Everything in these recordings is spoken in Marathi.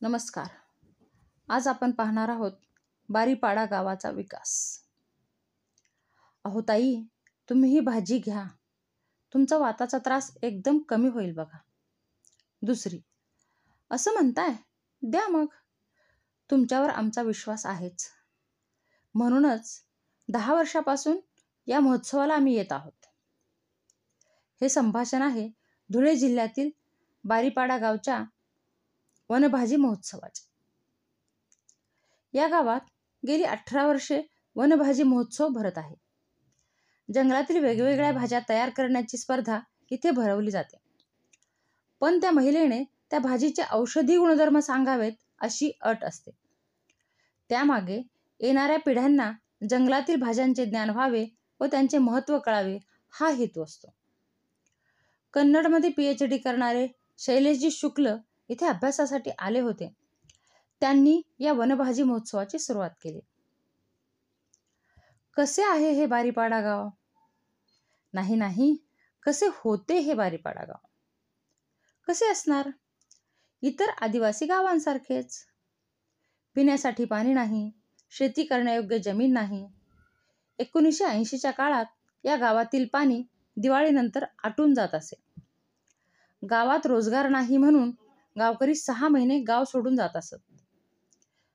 नमस्कार. आज आपण पाहणार आहोत बारीपाडा गावाचा विकास. अहो ताई तुम्ही ही भाजी घ्या. तुमचा वाताचा त्रास एकदम कमी होईल बघा. दुसरी असं म्हणताय? द्या मग. तुमच्यावर आमचा विश्वास आहेच. म्हणूनच दहा वर्षापासून या महोत्सवाला आम्ही येत आहोत. हे संभाषण आहे धुळे जिल्ह्यातील बारीपाडा गावच्या वनभाजी महोत्सवाचे. या गावात गेली अठरा वर्षे वनभाजी महोत्सव भरत आहे. जंगलातील वेगवेगळ्या भाज्या तयार करण्याची स्पर्धा इथे भरवली जाते. पण त्या महिलेने त्या भाजीचे औषधी गुणधर्म सांगावेत अशी अट असते. त्यामागे येणाऱ्या पिढ्यांना जंगलातील भाज्यांचे ज्ञान व्हावे व त्यांचे महत्त्व कळावे हा हेतू असतो. कन्नडमध्ये पी एच डी करणारे शैलेशजी शुक्ल इथे अभ्यासासाठी आले होते. त्यांनी या वनभाजी महोत्सवाची सुरुवात केली. कसे आहे हे बारीपाडा गाव नाही नाही. कसे होते हे बारीपाडा गाव कसे असणार? इतर आदिवासी गावांसारखेच. पिण्यासाठी पाणी नाही. शेती करण्यायोग्य जमीन नाही. एकोणीसशे ऐंशीच्या काळात या गावातील पाणी दिवाळीनंतर आटून जात असे. गावात रोजगार नाही म्हणून गावकरी सहा महिने गाव सोडून जात असत.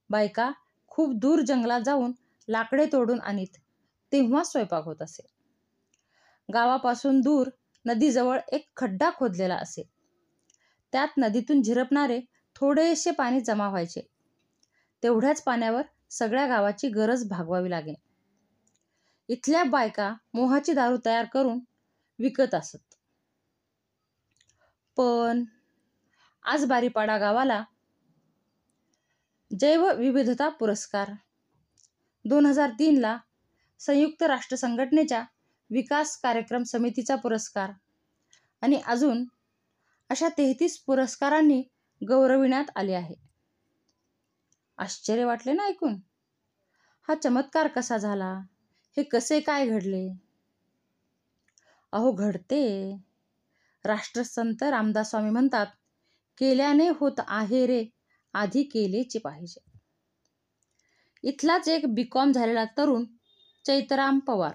बायका खूप दूर जंगलात जाऊन लाकडे तोडून आणीत तेव्हा स्वयंपाक होत असे. गावापासून दूर नदीजवळ एक खड्डा खोदलेला असे. त्यात नदीतून झिरपणारे थोडेसे पाणी जमा व्हायचे. तेवढ्याच पाण्यावर सगळ्या गावाची गरज भागवावी लागे. इथल्या बायका मोहाची दारू तयार करून विकत असत. पण आज बारीपाडा गावाला जैवविविधता पुरस्कार. दोन हजार तीनला संयुक्त राष्ट्र संघटनेच्या विकास कार्यक्रम समितीचा पुरस्कार. आणि अजून अशा तेहतीस पुरस्कारांनी गौरविण्यात आले आहे. आश्चर्य वाटले ना ऐकून? हा चमत्कार कसा झाला? हे कसे काय घडले? अहो घडते. राष्ट्रसंत रामदास स्वामी म्हणतात केल्याने होत आहे रे. आधी केलेचे पाहिजे. इथलाच एक बी कॉम झालेला तरुण चैतराम पवार.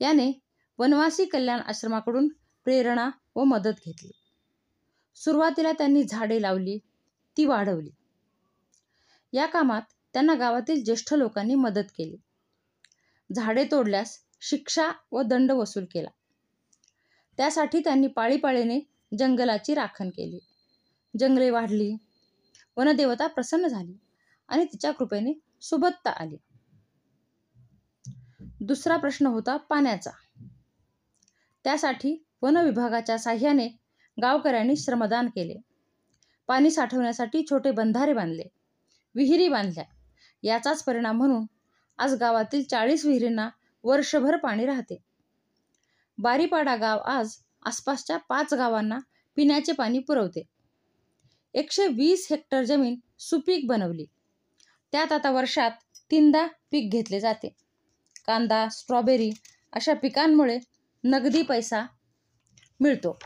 याने वनवासी कल्याण आश्रमाकडून प्रेरणा व मदत घेतली. सुरुवातीला त्यांनी झाडे लावली ती वाढवली. या कामात त्यांना गावातील ज्येष्ठ लोकांनी मदत केली. झाडे तोडल्यास शिक्षा व दंड वसूल केला. त्यासाठी त्यांनी पाळीपाळीने जंगलाची राखण केली. जंगले वाढली. वनदेवता प्रसन्न झाली आणि तिच्या कृपेने सुबत्ता आली. दुसरा प्रश्न होता पाण्याचा. त्यासाठी वन विभागाच्या साह्याने गावकऱ्यांनी श्रमदान केले. पाणी साठवण्यासाठी छोटे बंधारे बांधले. विहिरी बांधल्या. याचाच परिणाम म्हणून आज गावातील चाळीस विहिरींना वर्षभर पाणी राहते. बारीपाडा गाव आज आसपासच्या पाच गावांना पिण्याचे पाणी पुरवते. एकशे वीस हेक्टर जमीन सुपीक बनवली. त्यात आता वर्षात तीनदा पीक घेतले जाते. कांदा स्ट्रॉबेरी अशा पिकांमुळे नगदी पैसा मिळतो.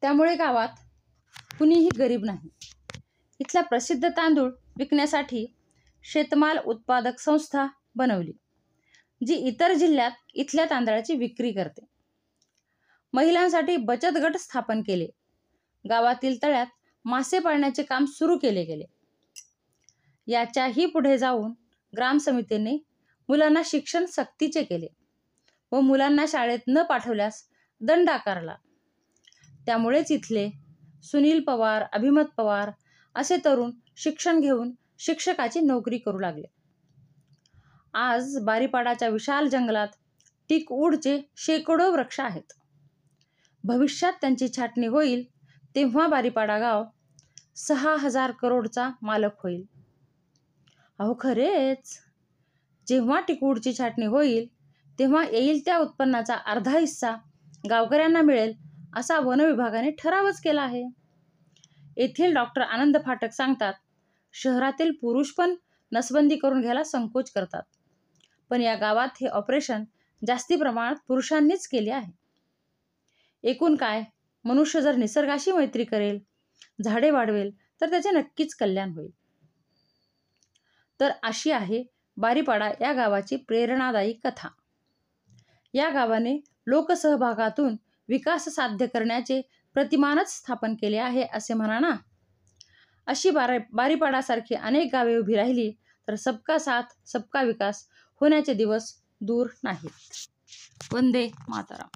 त्यामुळे गावात कुणीही गरीब नाही. इथला प्रसिद्ध तांदूळ विकण्यासाठी शेतमाल उत्पादक संस्था बनवली जी इतर जिल्ह्यात इथल्या तांदळाची विक्री करते. महिलांसाठी बचत गट स्थापन केले. गावातील तळ्यात मासे पाळण्याचे काम सुरू केले गेले. याच्याही पुढे जाऊन ग्राम समितीने मुलांना शिक्षण सक्तीचे केले व मुलांना शाळेत न पाठवल्यास दंड आकारला. त्यामुळेच इथले सुनील पवार अभिमत पवार असे तरुण शिक्षण घेऊन शिक्षकाची नोकरी करू लागले. आज बारीपाडाच्या विशाल जंगलात टीकवूडचे शेकडो वृक्ष आहेत. भविष्यात त्यांची छाटणी होईल तेव्हा बारीपाडा गाव सहा हजार करोडचा मालक होईल. अहो खरेच. जेव्हा टिकूडची छाटणी होईल तेव्हा येईल त्या उत्पन्नाचा अर्धा हिस्सा गावकऱ्यांना मिळेल असा वन विभागाने ठरावच केला आहे. येथील डॉक्टर आनंद फाटक सांगतात शहरातील पुरुष पण नसबंदी करून घ्यायला संकोच करतात. पण या गावात हे ऑपरेशन जास्ती प्रमाणात पुरुषांनीच केले आहे. एकूण काय? मनुष्य जर निसर्गाशी मैत्री करेल झाडे वाढवेल तर त्याचे नक्कीच कल्याण होईल. तर अशी आहे बारीपाडा या गावाची प्रेरणादायी कथा. या गावाने लोकसहभागातून विकास साध्य करण्याचे प्रतिमानच स्थापन केले आहे असे म्हणा ना? अशी बारे बारीपाडासारखी अनेक गावे उभी राहिली तर सबका साथ सबका विकास होण्याचे दिवस दूर नाहीत. वंदे माताराम.